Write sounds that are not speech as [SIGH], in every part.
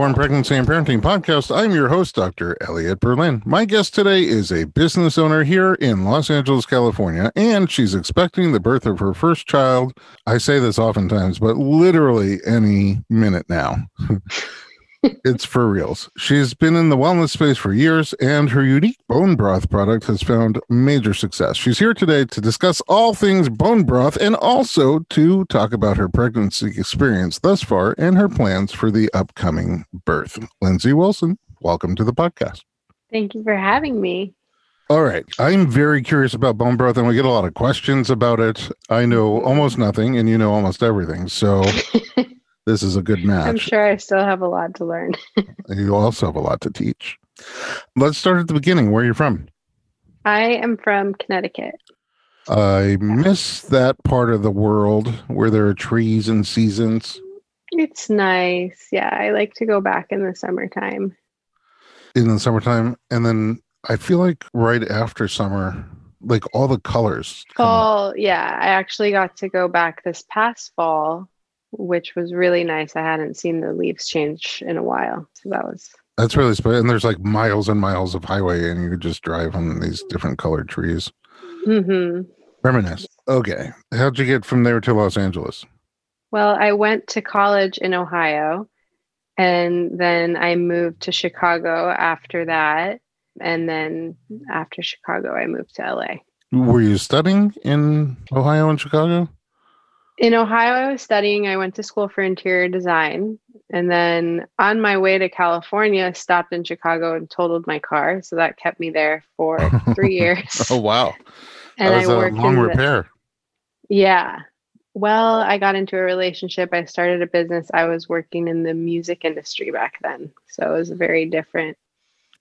Pregnancy and Parenting Podcast. I'm your host, Dr. Elliot Berlin. My guest today is a business owner here in Los Angeles, California, and she's expecting the birth of her first child. I say this oftentimes, but literally any minute now. [LAUGHS] it's for reals. She's been in the wellness space for years, and her unique bone broth product has found major success. She's here today to discuss all things bone broth and also to talk about her pregnancy experience thus far and her plans for the upcoming birth. Lindsay Wilson, welcome to the podcast. Thank you for having me. All right. I'm very curious about bone broth, and we get a lot of questions about it. I know almost nothing, and you know almost everything. So [LAUGHS] this is a good match. I'm sure I still have a lot to learn. [LAUGHS] you also have a lot to teach. Let's start at the beginning. Where are you from? I am from Connecticut. I miss that part of the world where there are trees and seasons. It's nice. Yeah, I like to go back in the summertime. In the summertime, and then I feel like right after summer, like all the colors. Fall, yeah. I actually got to go back this past fall which was really nice. I hadn't seen the leaves change in a while. So that was that's really special. And there's like miles and miles of highway, and you could just drive on these different colored trees. Mm-hmm. Reminisce. Okay. How'd you get from there to Los Angeles? Well, I went to college in Ohio, and then I moved to Chicago after that. And then after Chicago, I moved to LA. Were you studying in Ohio and Chicago? In Ohio, I was studying. I went to school for interior design. And then on my way to California, stopped in Chicago and totaled my car. So that kept me there for [LAUGHS] three years. oh, wow. and that was I worked a long repair. The, yeah. Well, I got into a relationship. I started a business. I was working in the music industry back then. So it was a very different.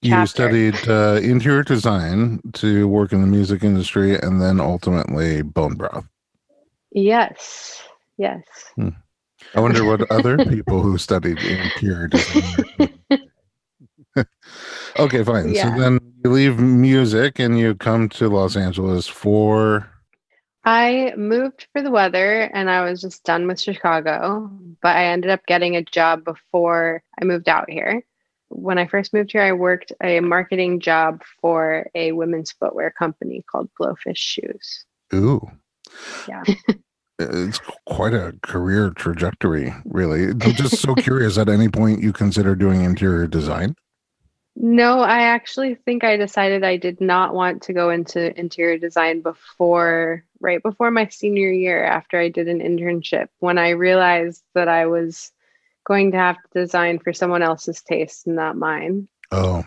You studied uh, interior design to work in the music industry and then ultimately bone broth. Yes. Yes. Hmm. I wonder what other [LAUGHS] people who studied interior design. [LAUGHS] okay, fine. Yeah. So then you leave music and you come to Los Angeles for. I moved for the weather and I was just done with Chicago, but I ended up getting a job before I moved out here. When I first moved here, I worked a marketing job for a women's footwear company called Blowfish Shoes. Ooh. Yeah. it's quite a career trajectory, really. I'm just so curious at any point you consider doing interior design? No, I actually think I decided I did not want to go into interior design before, right before my senior year after I did an internship, when I realized that I was going to have to design for someone else's taste, and not mine. Oh.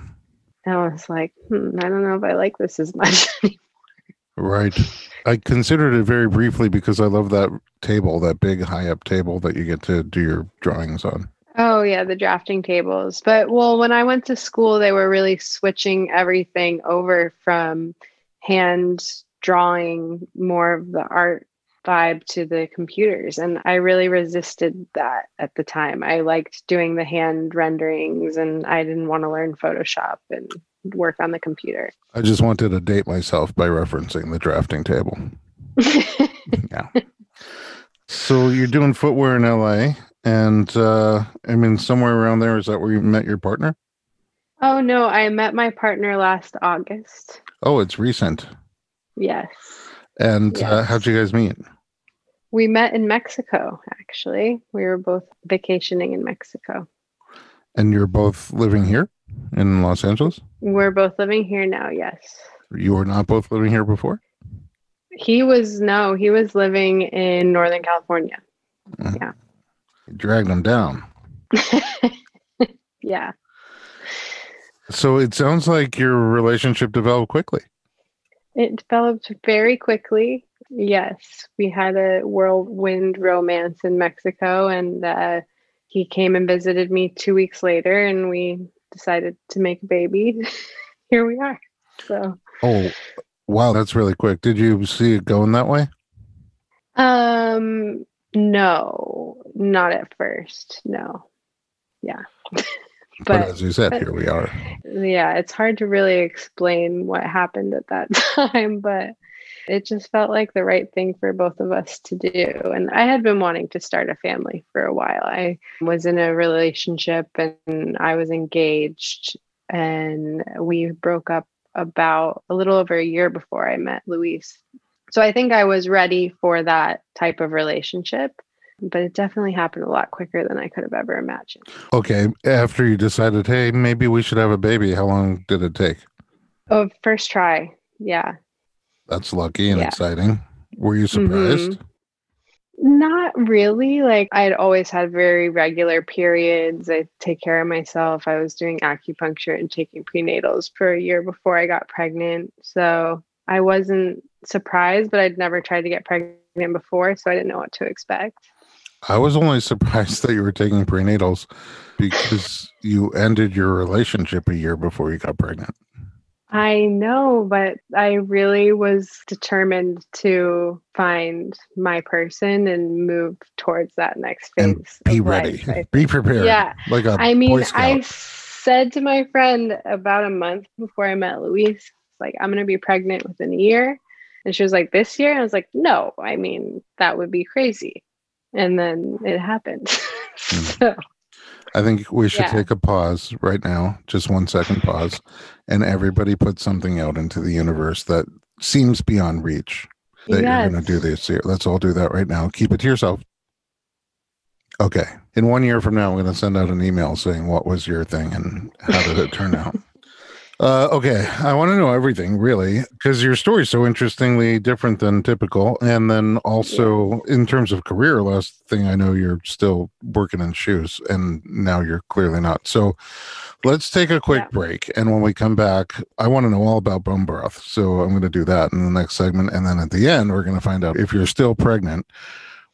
And I was like, hmm, I don't know if I like this as much [LAUGHS] anymore. Right. I considered it very briefly because I love that table, that big high up table that you get to do your drawings on. Oh yeah, the drafting tables. But well, when I went to school, they were really switching everything over from hand drawing more of the art vibe to the computers and I really resisted that at the time. I liked doing the hand renderings and I didn't want to learn Photoshop and work on the computer. I just wanted to date myself by referencing the drafting table. [LAUGHS] yeah. So you're doing footwear in LA, and uh, I mean, somewhere around there, is that where you met your partner? Oh, no, I met my partner last August. Oh, it's recent. Yes. And uh, yes. Uh, how'd you guys meet? We met in Mexico, actually. We were both vacationing in Mexico. And you're both living here? In Los Angeles? We're both living here now, yes. You were not both living here before? He was, no, he was living in Northern California. Mm-hmm. Yeah. Dragged him down. [LAUGHS] yeah. So it sounds like your relationship developed quickly. It developed very quickly. Yes. We had a whirlwind romance in Mexico, and uh, he came and visited me two weeks later, and we decided to make a baby, [LAUGHS] here we are. So. Oh, wow, that's really quick. Did you see it going that way? Um, no, not at first. No. Yeah. [LAUGHS] but, but, as you said, but, here we are. Yeah, it's hard to really explain what happened at that [LAUGHS] time, but it just felt like the right thing for both of us to do. And I had been wanting to start a family for a while. I was in a relationship and I was engaged, and we broke up about a little over a year before I met Luis. So I think I was ready for that type of relationship but it definitely happened a lot quicker than I could have ever imagined. Okay. After you decided, hey, maybe we should have a baby, how long did it take? Oh, first try. Yeah. That's lucky and yeah. exciting. Were you surprised? Mm-hmm. Not really. Like I'd always had very regular periods. I take care of myself. I was doing acupuncture and taking prenatals for a year before I got pregnant. So I wasn't surprised, but I'd never tried to get pregnant before, so I didn't know what to expect. I was only [LAUGHS] surprised that you were taking prenatals because you ended your relationship a year before you got pregnant. I know, but I really was determined to find my person and move towards that next phase. And be ready. Life, be prepared. Yeah. Like a I mean, I said to my friend about a month before I met Luis, like, I'm going to be pregnant within a year. And she was like, This year? And I was like, No, I mean, that would be crazy. And then it happened. [LAUGHS] Hmm. so I think we should yeah. take a pause right now, just one second pause, and everybody put something out into the universe that seems beyond reach that yes. you're going to do this year. Let's all do that right now. Keep it to yourself. Okay. In one year from now, I'm going to send out an email saying what was your thing and how did it turn out. Uh, okay, I want to know everything really because your story is so interestingly different than typical, and then also in terms of career. Last thing I know, you're still working in shoes, and now you're clearly not. So, let's take a quick yeah. break, and when we come back, I want to know all about bone broth. So I'm going to do that in the next segment, and then at the end, we're going to find out if you're still pregnant.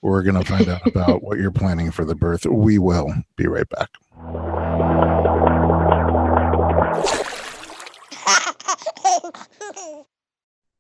We're going to find out about [LAUGHS] what you're planning for the birth. We will be right back.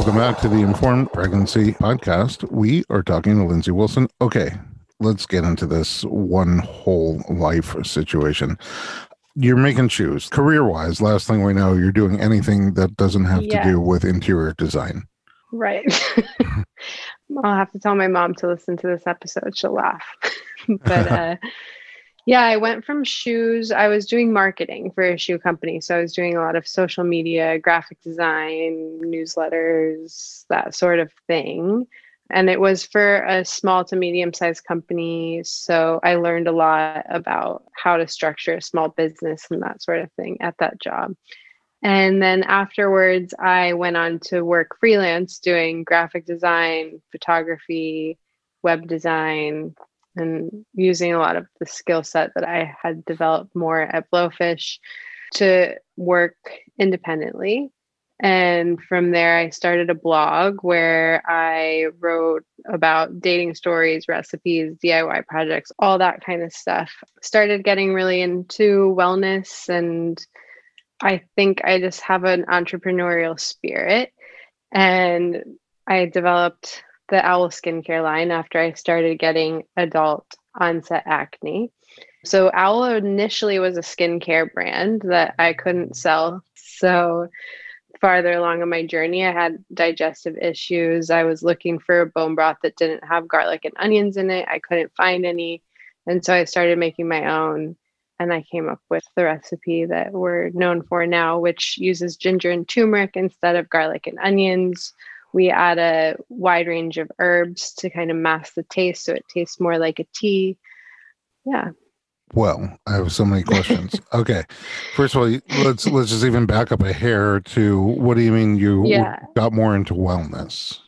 Welcome back to the Informed Pregnancy Podcast. We are talking to Lindsay Wilson. Okay, let's get into this one whole life situation. You're making shoes. Career wise, last thing we know, you're doing anything that doesn't have yeah. to do with interior design. Right. [LAUGHS] I'll have to tell my mom to listen to this episode. She'll laugh. [LAUGHS] but [LAUGHS] uh, yeah, I went from shoes. I was doing marketing for a shoe company. So I was doing a lot of social media, graphic design, newsletters, that sort of thing. And it was for a small to medium sized company. So I learned a lot about how to structure a small business and that sort of thing at that job. And then afterwards, I went on to work freelance doing graphic design, photography, web design, and using a lot of the skill set that I had developed more at Blowfish to work independently. And from there, I started a blog where I wrote about dating stories, recipes, DIY projects, all that kind of stuff. Started getting really into wellness, and I think I just have an entrepreneurial spirit. And I developed the Owl skincare line after I started getting adult onset acne. So Owl initially was a skincare brand that I couldn't sell. So farther along in my journey, I had digestive issues. I was looking for a bone broth that didn't have garlic and onions in it. I couldn't find any. And so I started making my own. And I came up with the recipe that we're known for now, which uses ginger and turmeric instead of garlic and onions. We add a wide range of herbs to kind of mask the taste so it tastes more like a tea. Yeah. Well, I have so many questions. [LAUGHS] okay, first of all, let's let's just even back up a hair to what do you mean you Yeah. got more into wellness?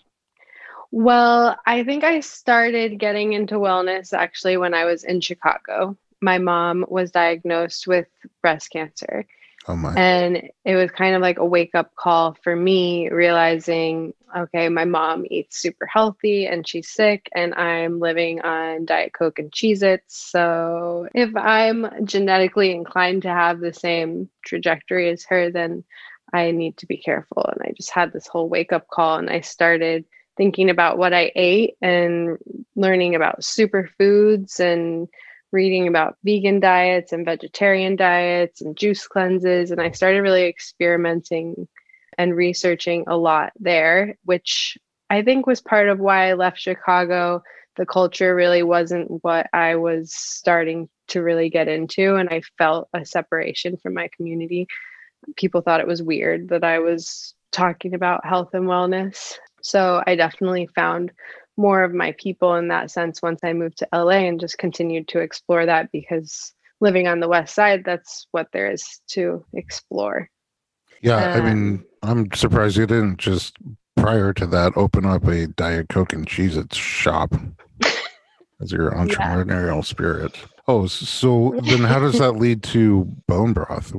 Well, I think I started getting into wellness actually when I was in Chicago. My mom was diagnosed with breast cancer. Oh my! And it was kind of like a wake up call for me, realizing, okay, my mom eats super healthy and she's sick, and I'm living on Diet Coke and Cheez Its. So if I'm genetically inclined to have the same trajectory as her, then I need to be careful. And I just had this whole wake up call, and I started thinking about what I ate and learning about superfoods and reading about vegan diets and vegetarian diets and juice cleanses. And I started really experimenting and researching a lot there, which I think was part of why I left Chicago. The culture really wasn't what I was starting to really get into. And I felt a separation from my community. People thought it was weird that I was talking about health and wellness. So I definitely found more of my people in that sense once I moved to LA and just continued to explore that because living on the west side, that's what there is to explore. Yeah, I um, mean, I'm surprised you didn't just prior to that open up a Diet Coke and Cheez Its shop [LAUGHS] as your entrepreneurial spirit. Oh, so then how does [LAUGHS] that lead to bone broth?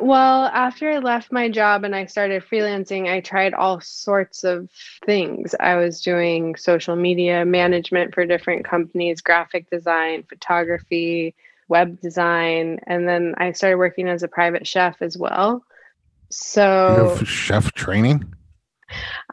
Well, after I left my job and I started freelancing, I tried all sorts of things. I was doing social media management for different companies, graphic design, photography, web design, and then I started working as a private chef as well. So chef training?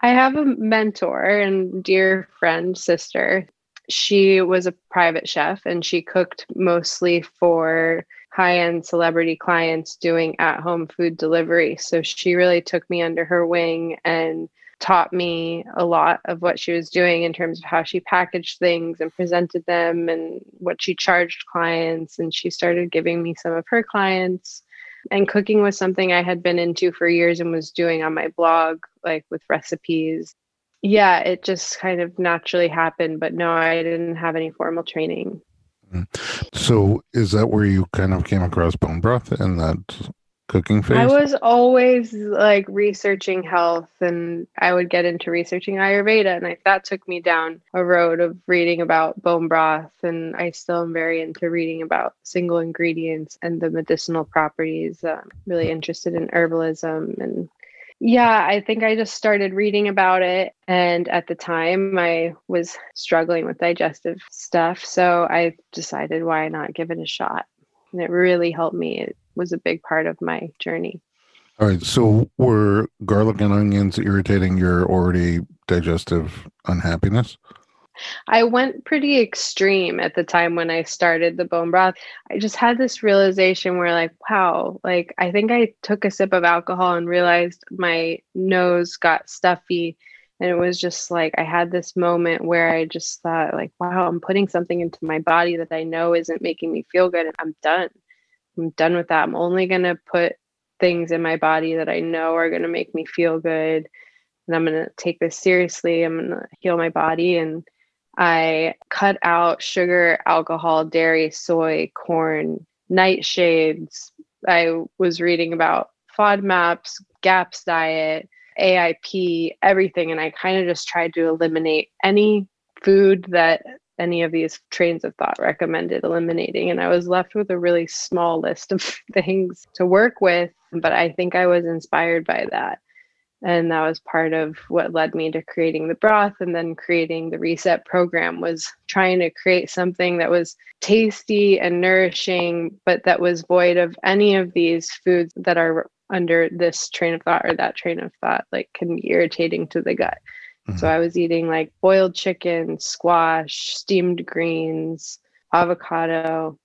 I have a mentor and dear friend, sister. She was a private chef and she cooked mostly for high end celebrity clients doing at home food delivery. So she really took me under her wing and taught me a lot of what she was doing in terms of how she packaged things and presented them and what she charged clients. And she started giving me some of her clients. And cooking was something I had been into for years and was doing on my blog, like with recipes. Yeah, it just kind of naturally happened. But no, I didn't have any formal training. So is that where you kind of came across bone broth in that cooking phase? I was always like researching health and I would get into researching Ayurveda. And I, that took me down a road of reading about bone broth. And I still am very into reading about single ingredients and the medicinal properties. Uh, really interested in herbalism. And yeah, I think I just started reading about it. And at the time, I was struggling with digestive stuff. So I decided, why not give it a shot? And it really helped me. It was a big part of my journey. All right. So were garlic and onions irritating your already digestive unhappiness? I went pretty extreme at the time when I started the bone broth. I just had this realization where, like, wow, like, I think I took a sip of alcohol and realized my nose got stuffy. And it was just like, I had this moment where I just thought, like, wow, I'm putting something into my body that I know isn't making me feel good. And I'm done. I'm done with that. I'm only going to put things in my body that I know are going to make me feel good. And I'm going to take this seriously. I'm going to heal my body. And I cut out sugar, alcohol, dairy, soy, corn, nightshades. I was reading about FODMAPs, GAPS diet, AIP, everything. And I kind of just tried to eliminate any food that any of these trains of thought recommended eliminating. And I was left with a really small list of [LAUGHS] things to work with. But I think I was inspired by that. And that was part of what led me to creating the broth and then creating the reset program was trying to create something that was tasty and nourishing, but that was void of any of these foods that are under this train of thought or that train of thought, like can be irritating to the gut. So Mhm. I was eating like boiled chicken, squash, steamed greens, avocado,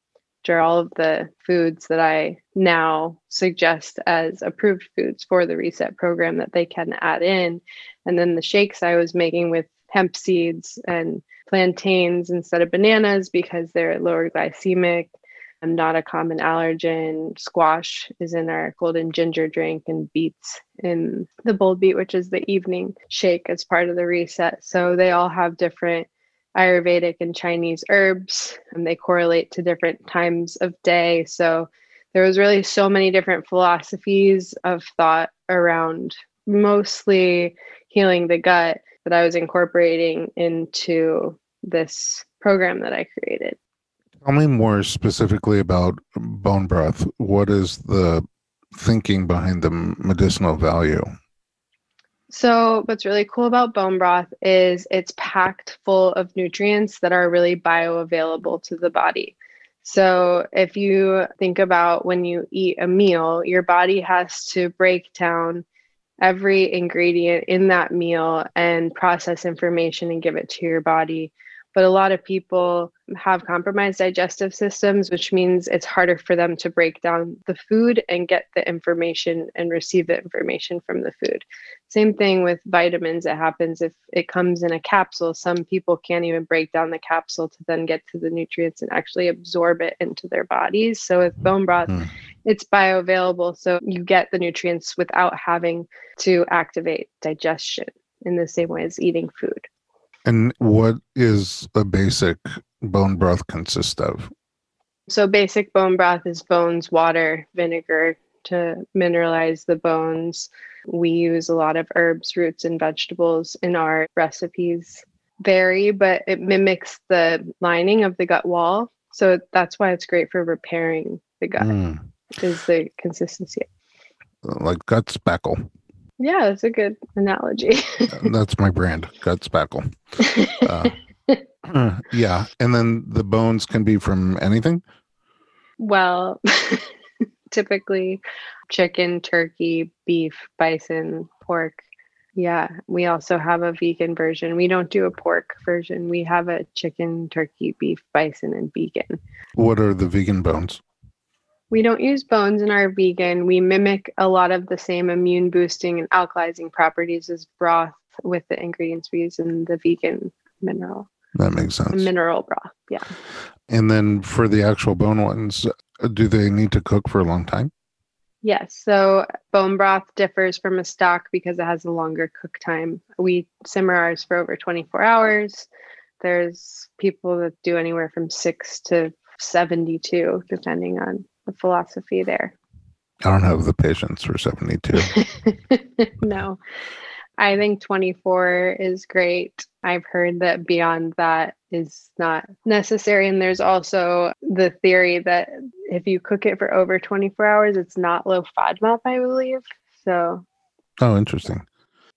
are all of the foods that I now suggest as approved foods for the reset program that they can add in. And then the shakes I was making with hemp seeds and plantains instead of bananas because they're lower glycemic and not a common allergen. Squash is in our golden ginger drink and beets in the bold beet, which is the evening shake as part of the reset. So they all have different Ayurvedic and Chinese herbs, and they correlate to different times of day. So there was really so many different philosophies of thought around mostly healing the gut that I was incorporating into this program that I created. Tell me more specifically about bone broth. What is the thinking behind the medicinal value? So, what's really cool about bone broth is it's packed full of nutrients that are really bioavailable to the body. So, if you think about when you eat a meal, your body has to break down every ingredient in that meal and process information and give it to your body but a lot of people have compromised digestive systems, which means it's harder for them to break down the food and get the information and receive the information from the food. Same thing with vitamins. It happens if it comes in a capsule. Some people can't even break down the capsule to then get to the nutrients and actually absorb it into their bodies. So with bone broth, mm. it's bioavailable. So you get the nutrients without having to activate digestion in the same way as eating food. And what is a basic bone broth consist of? So basic bone broth is bones, water, vinegar to mineralize the bones. We use a lot of herbs, roots, and vegetables in our recipes. Vary, but it mimics the lining of the gut wall. So that's why it's great for repairing the gut. Mm. Is the consistency. Like gut spackle. Yeah, it's a good analogy. That's my brand, gut spackle. Uh, [LAUGHS] yeah, and then the bones can be from anything. Well, [LAUGHS] typically chicken, turkey, beef, bison, pork. Yeah, we also have a vegan version. We don't do a pork version. We have a chicken, turkey, beef, bison, and vegan. What are the vegan bones? We don't use bones in our vegan. We mimic a lot of the same immune boosting and alkalizing properties as broth with the ingredients we use in the vegan mineral. That makes sense. Mineral broth, yeah. And then for the actual bone ones, uh, do they need to cook for a long time? Yes. So bone broth differs from a stock because it has a longer cook time. We simmer ours for over 24 hours. There's people that do anywhere from six to 72, depending on the philosophy there. I don't have the patience for 72. [LAUGHS] no. I think 24 is great. I've heard that beyond that is not necessary. And there's also the theory that if you cook it for over 24 hours, it's not low FODMAP, I believe. So. Oh, interesting.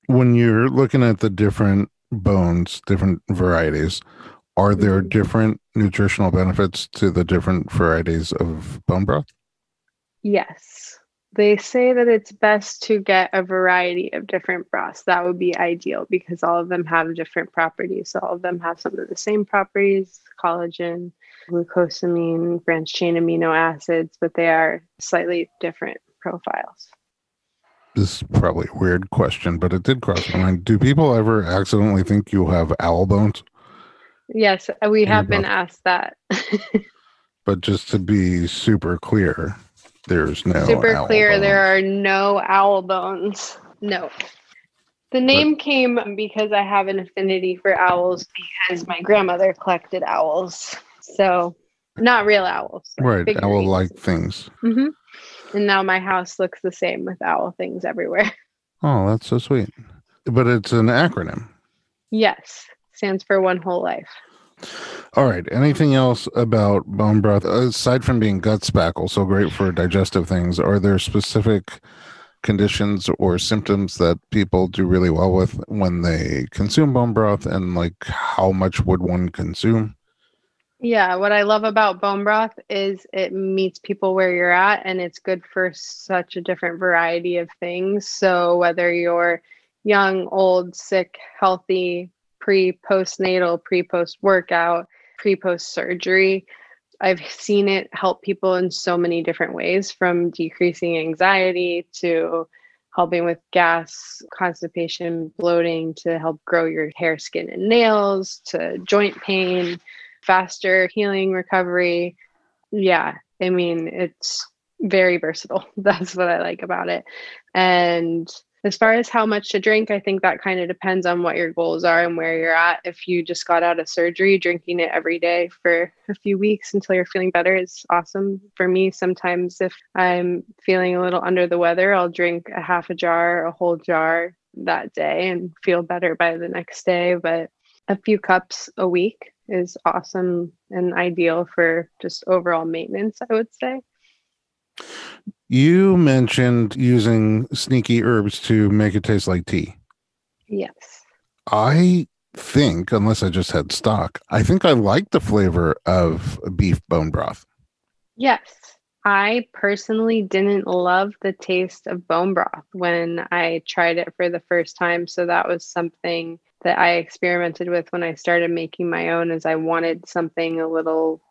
When you're looking at the different bones, different varieties, are there different nutritional benefits to the different varieties of bone broth? Yes. They say that it's best to get a variety of different broths. That would be ideal because all of them have different properties. So all of them have some of the same properties collagen, glucosamine, branched chain amino acids, but they are slightly different profiles. This is probably a weird question, but it did cross my mind. Do people ever accidentally think you have owl bones? Yes, uh, we have been asked that. [LAUGHS] but just to be super clear, there's no super clear. Bones. There are no owl bones. No. The name but, came because I have an affinity for owls because my grandmother collected owls. So, not real owls. Right, owl like things. Mm-hmm. And now my house looks the same with owl things everywhere. [LAUGHS] Oh, that's so sweet. But it's an acronym. Yes stands for one whole life. All right. Anything else about bone broth aside from being gut spackle, so great for digestive things? Are there specific conditions or symptoms that people do really well with when they consume bone broth, and like how much would one consume? Yeah, what I love about bone broth is it meets people where you're at, and it's good for such a different variety of things. So whether you're young, old, sick, healthy, pre postnatal, pre post workout, pre post surgery. I've seen it help people in so many different ways from decreasing anxiety to helping with gas, constipation, bloating to help grow your hair, skin, and nails to joint pain, faster healing recovery. Yeah, I mean, it's very versatile. [LAUGHS] That's what I like about it. And as far as how much to drink, I think that kind of depends on what your goals are and where you're at. If you just got out of surgery, drinking it every day for a few weeks until you're feeling better is awesome. For me, sometimes if I'm feeling a little under the weather, I'll drink a half a jar, a whole jar that day and feel better by the next day. But a few cups a week is awesome and ideal for just overall maintenance, I would say. You mentioned using sneaky herbs to make it taste like tea. Yes. I think, unless I just had stock, I think I like the flavor of beef bone broth. Yes. I personally didn't love the taste of bone broth when I tried it for the first time. So that was something that I experimented with when I started making my own as I wanted something a little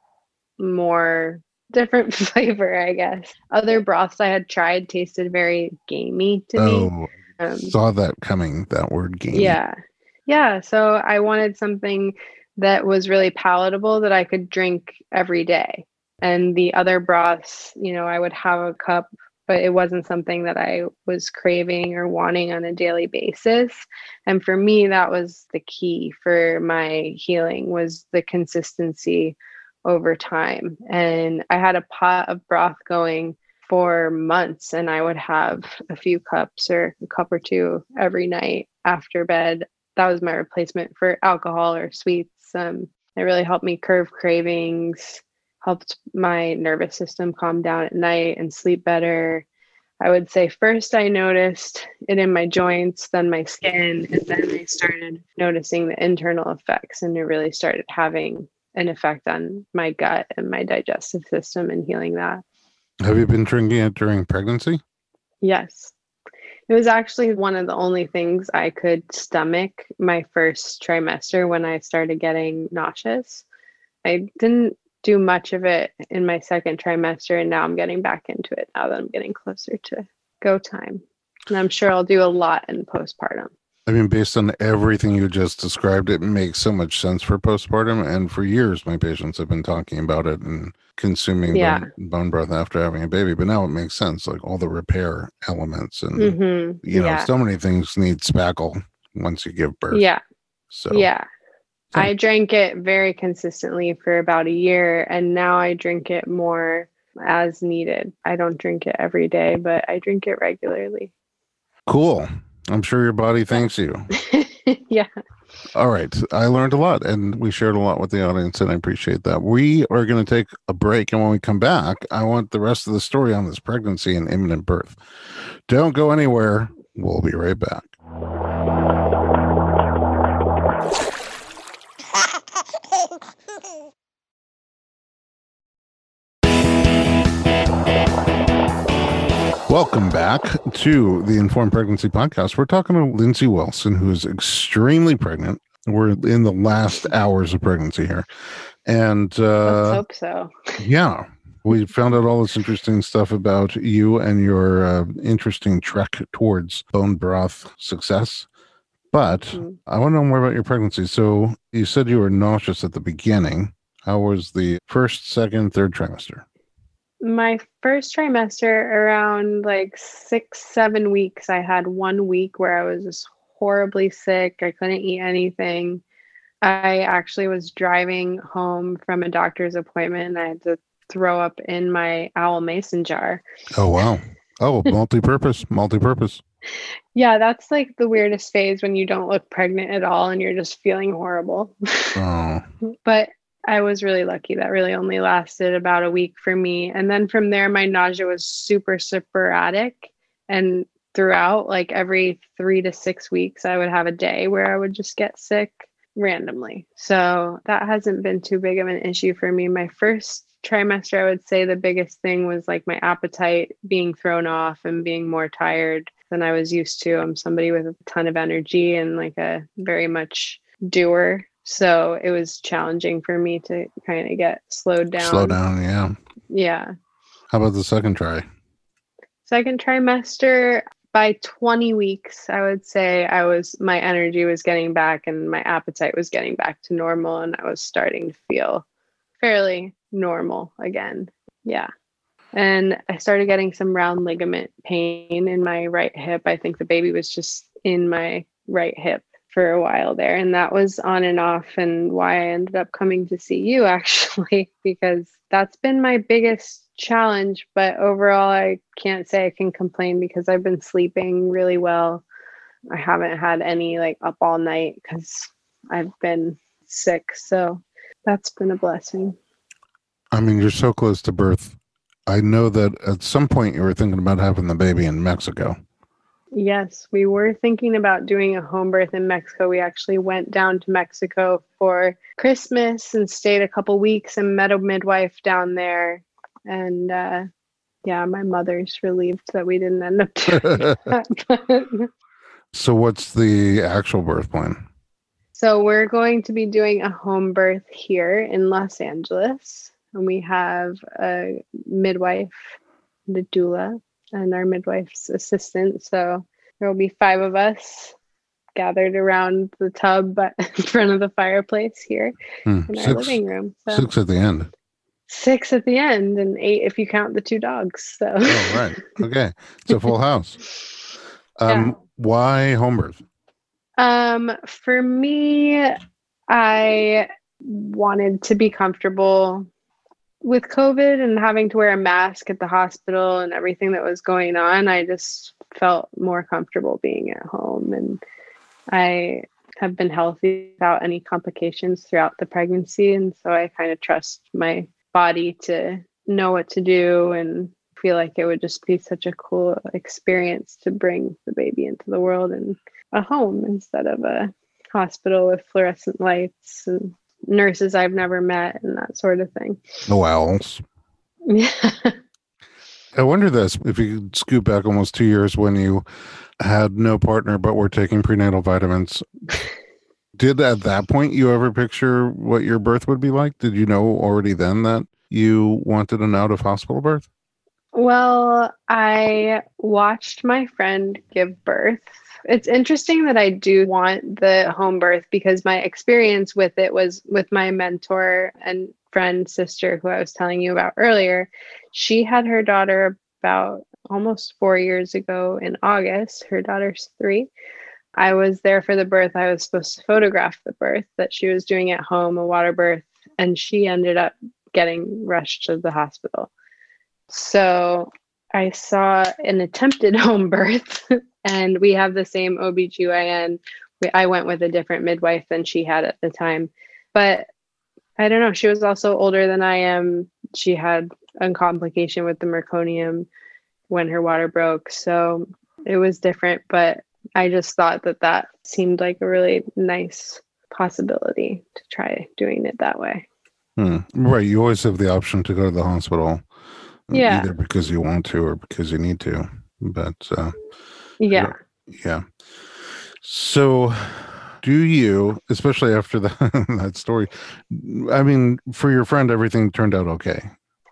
more different [LAUGHS] flavor, I guess. Other broths I had tried tasted very gamey to oh, me. Um, saw that coming, that word gamey. Yeah. Yeah. So I wanted something that was really palatable that I could drink every day. And the other broths, you know, I would have a cup, but it wasn't something that I was craving or wanting on a daily basis. And for me, that was the key for my healing was the consistency over time. And I had a pot of broth going for months, and I would have a few cups or a cup or two every night after bed. That was my replacement for alcohol or sweets. Um, it really helped me curb cravings, helped my nervous system calm down at night and sleep better. I would say first I noticed it in my joints, then my skin, and then I started noticing the internal effects, and it really started having an effect on my gut and my digestive system and healing that. Have you been drinking it during pregnancy? Yes. It was actually one of the only things I could stomach my first trimester when I started getting nauseous. I didn't do much of it in my second trimester, and now I'm getting back into it now that I'm getting closer to go time. And I'm sure I'll do a lot in postpartum. I mean, based on everything you just described, it makes so much sense for postpartum. And for years, my patients have been talking about it and consuming Yeah. bone, bone broth after having a baby. But now it makes sense, like all the repair elements and hmm you know, yeah. so many things need spackle once you give birth. Yeah. So Yeah. So- I drank it very consistently for about a year and now I drink it more as needed. I don't drink it every day, but I drink it regularly. cool. I'm sure your body thanks you. [LAUGHS] yeah. All right. I learned a lot and we shared a lot with the audience, and I appreciate that. We are going to take a break. And when we come back, I want the rest of the story on this pregnancy and imminent birth. Don't go anywhere. We'll be right back. Welcome back to the Informed Pregnancy Podcast. We're talking to Lindsay Wilson, who is extremely pregnant. We're in the last hours of pregnancy here. And Let's uh, hope so. yeah, we found out all this interesting stuff about you and your uh, interesting trek towards bone broth success. But Mhm. I want to know more about your pregnancy. So you said you were nauseous at the beginning. How was the first, second, third trimester? My first trimester, around like six, seven weeks, I had one week where I was just horribly sick. I couldn't eat anything. I actually was driving home from a doctor's appointment and I had to throw up in my owl mason jar. Oh wow! Oh, [LAUGHS] multi-purpose, multi-purpose. Yeah, that's like the weirdest phase when you don't look pregnant at all and you're just feeling horrible. Oh, [LAUGHS] but I was really lucky. That really only lasted about a week for me. And then from there, my nausea was super sporadic. And throughout, like every three to six weeks, I would have a day where I would just get sick randomly. So that hasn't been too big of an issue for me. My first trimester, I would say the biggest thing was like my appetite being thrown off and being more tired than I was used to. I'm somebody with a ton of energy and like a very much doer So it was challenging for me to kind of get slowed down. Slow down, yeah. Yeah. How about the second try? Second trimester, by 20 weeks, I would say I was, my energy was getting back and my appetite was getting back to normal. And I was starting to feel fairly normal again. Yeah. And I started getting some round ligament pain in my right hip. I think the baby was just in my right hip for a while there. And that was on and off, and why I ended up coming to see you [LAUGHS] actually, because that's been my biggest challenge. But overall, I can't say I can complain because I've been sleeping really well. I haven't had any like up all night because I've been sick. So that's been a blessing. I mean, you're so close to birth. I know that at some point you were thinking about having the baby in Mexico. Yes, we were thinking about doing a home birth in Mexico. We actually went down to Mexico for Christmas and stayed a couple weeks and met a midwife down there. And uh, yeah, my mother's relieved that we didn't end up [LAUGHS] doing that. so, what's the actual birth plan? So, we're going to be doing a home birth here in Los Angeles and we have a midwife, the doula, and our midwife's assistant. So there will be five of us gathered around the tub [LAUGHS] in front of the fireplace here hmm. in our six, living room. So six at the end. Six at the end, and eight if you count the two dogs. So. Oh right, okay, it's a full [LAUGHS] house. Um, yeah. Why home birth? Um, for me, I wanted to be comfortable with COVID and having to wear a mask at the hospital and everything that was going on, I just felt more comfortable being at home. And I have been healthy without any complications throughout the pregnancy. And so I kind of trust my body to know what to do and feel like it would just be such a cool experience to bring the baby into the world and a home instead of a hospital with fluorescent lights and nurses I've never met and that sort of thing. No owls. Yeah. [LAUGHS] I wonder this if you could scoot back almost two years when you had no partner but were taking prenatal vitamins. Did at that point you ever picture what your birth would be like? Did you know already then that you wanted an out of hospital birth? Well, I watched my friend give birth it's interesting that I do want the home birth because my experience with it was with my mentor and friend sister who I was telling you about earlier. She had her daughter about almost four years ago in August. Her daughter's three. I was there for the birth. I was supposed to photograph the birth that she was doing at home, a water birth, and she ended up getting rushed to the hospital. So I saw an attempted [LAUGHS] home birth and we have the same OBGYN. We, I went with a different midwife than she had at the time. But I don't know, she was also older than I am. She had a complication with the meconium when her water broke. So it was different, but I just thought that that seemed like a really nice possibility to try doing it that way. Hmm. Right. You always have the option to go to the hospital. Yeah. Either because you want to or because you need to. But uh, yeah. Yeah. So do you, especially after the, [LAUGHS] that story, I mean, for your friend, everything turned out okay.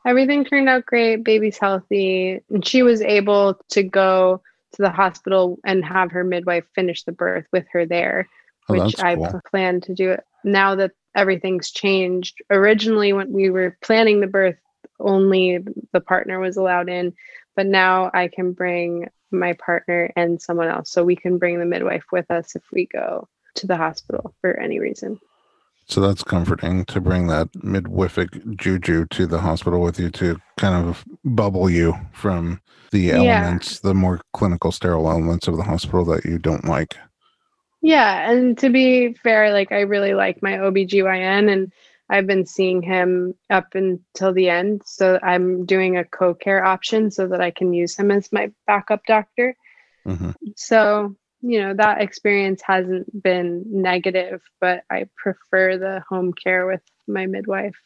Everything turned out great. Baby's healthy. And she was able to go to the hospital and have her midwife finish the birth with her there, oh, which cool. I plan to do it now that everything's changed. Originally, when we were planning the birth, only the partner was allowed in, but now I can bring my partner and someone else. So we can bring the midwife with us if we go to the hospital for any reason. So that's comforting to bring that midwific juju to the hospital with you to kind of bubble you from the elements, yeah. the more clinical sterile elements of the hospital that you don't like. Yeah, and to be fair, like I really like my OBGYN and I've been seeing him up until the end. So I'm doing a co care option so that I can use him as my backup doctor. Mm-hmm. So, you know, that experience hasn't been negative, but I prefer the home care with my midwife.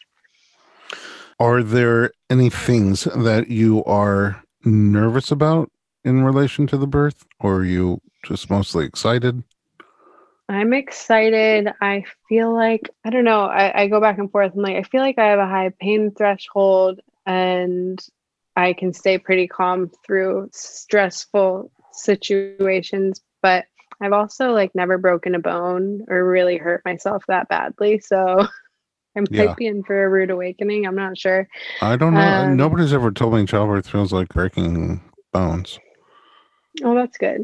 Are there any things that you are nervous about in relation to the birth, or are you just mostly excited? I'm excited. I feel like, I don't know, I, I go back and forth. I'm like, I feel like I have a high pain threshold and I can stay pretty calm through stressful situations, but I've also like never broken a bone or really hurt myself that badly. So [LAUGHS] I might Yeah. be in for a rude awakening. I'm not sure. I don't know. Um, Nobody's ever told me childbirth feels like breaking bones. Oh, that's good.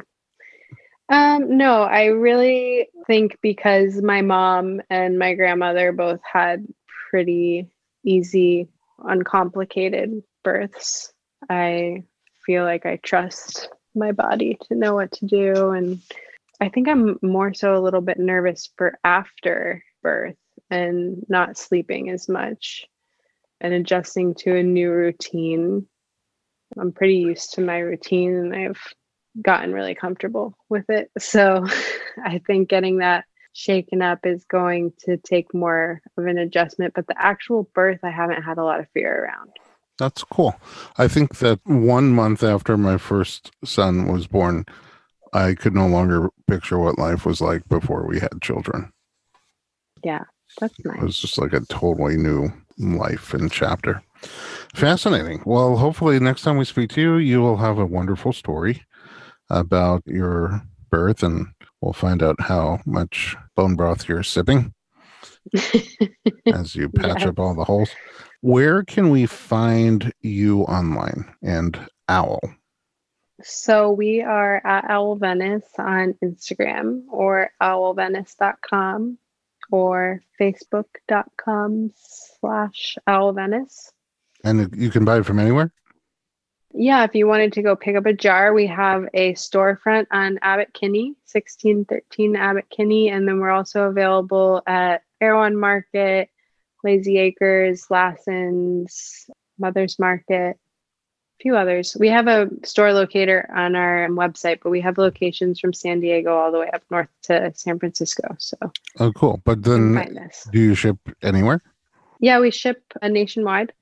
Um, no, I really think because my mom and my grandmother both had pretty easy, uncomplicated births, I feel like I trust my body to know what to do. And I think I'm more so a little bit nervous for after birth and not sleeping as much and adjusting to a new routine. I'm pretty used to my routine and I've gotten really comfortable with it. So [LAUGHS] I think getting that shaken up is going to take more of an adjustment. But the actual birth, I haven't had a lot of fear around. That's cool. I think that one month after my first son was born, I could no longer picture what life was like before we had children. Yeah, that's nice. It was just like a totally new life and chapter. Fascinating. Well, hopefully, next time we speak to you, you will have a wonderful story about your birth, and we'll find out how much bone broth you're sipping [LAUGHS] as you patch up all the holes. Where can we find you online and Owl? So we are at Owl Venice on Instagram or owlvenice.com or facebook.com slash Owl Venice. And you can buy it from anywhere? Yeah, if you wanted to go pick up a jar, we have a storefront on Abbott Kinney, 1613 Abbott Kinney. And then we're also available at Erewhon Market, Lazy Acres, Lassen's, Mother's Market, a few others. We have a store locator on our website, but we have locations from San Diego all the way up north to San Francisco. So Oh, cool. But then do you ship anywhere? Yeah, we ship nationwide.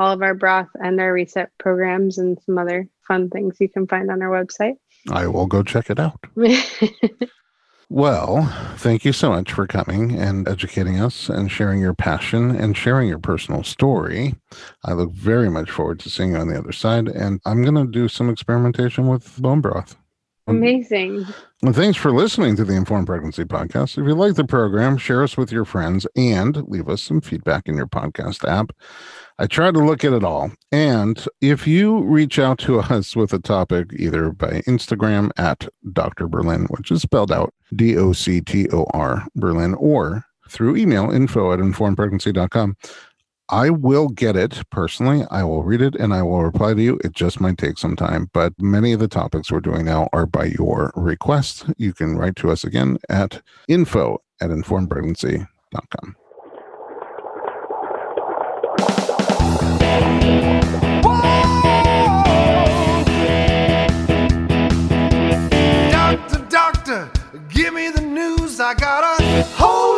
All of our broth and our reset programs and some other fun things you can find on our website. I will go check it out. [LAUGHS] Well, thank you so much for coming and educating us and sharing your passion and sharing your personal story. I look very much forward to seeing you on the other side. And I'm going to do some experimentation with bone broth. Amazing. Well, thanks for listening to the Informed Pregnancy Podcast. If you like the program, share us with your friends and leave us some feedback in your podcast app. I try to look at it all. And if you reach out to [LAUGHS] us with a topic, either by Instagram at Dr. Berlin, which is spelled out D O C T O R Berlin, or through email info at informedpregnancy.com, I will get it personally. I will read it and I will reply to you. It just might take some time, but many of the topics we're doing now are by your request. You can write to us again at info at informedpregnancy.com. Whoa! Doctor, doctor, give me the news. I got a whole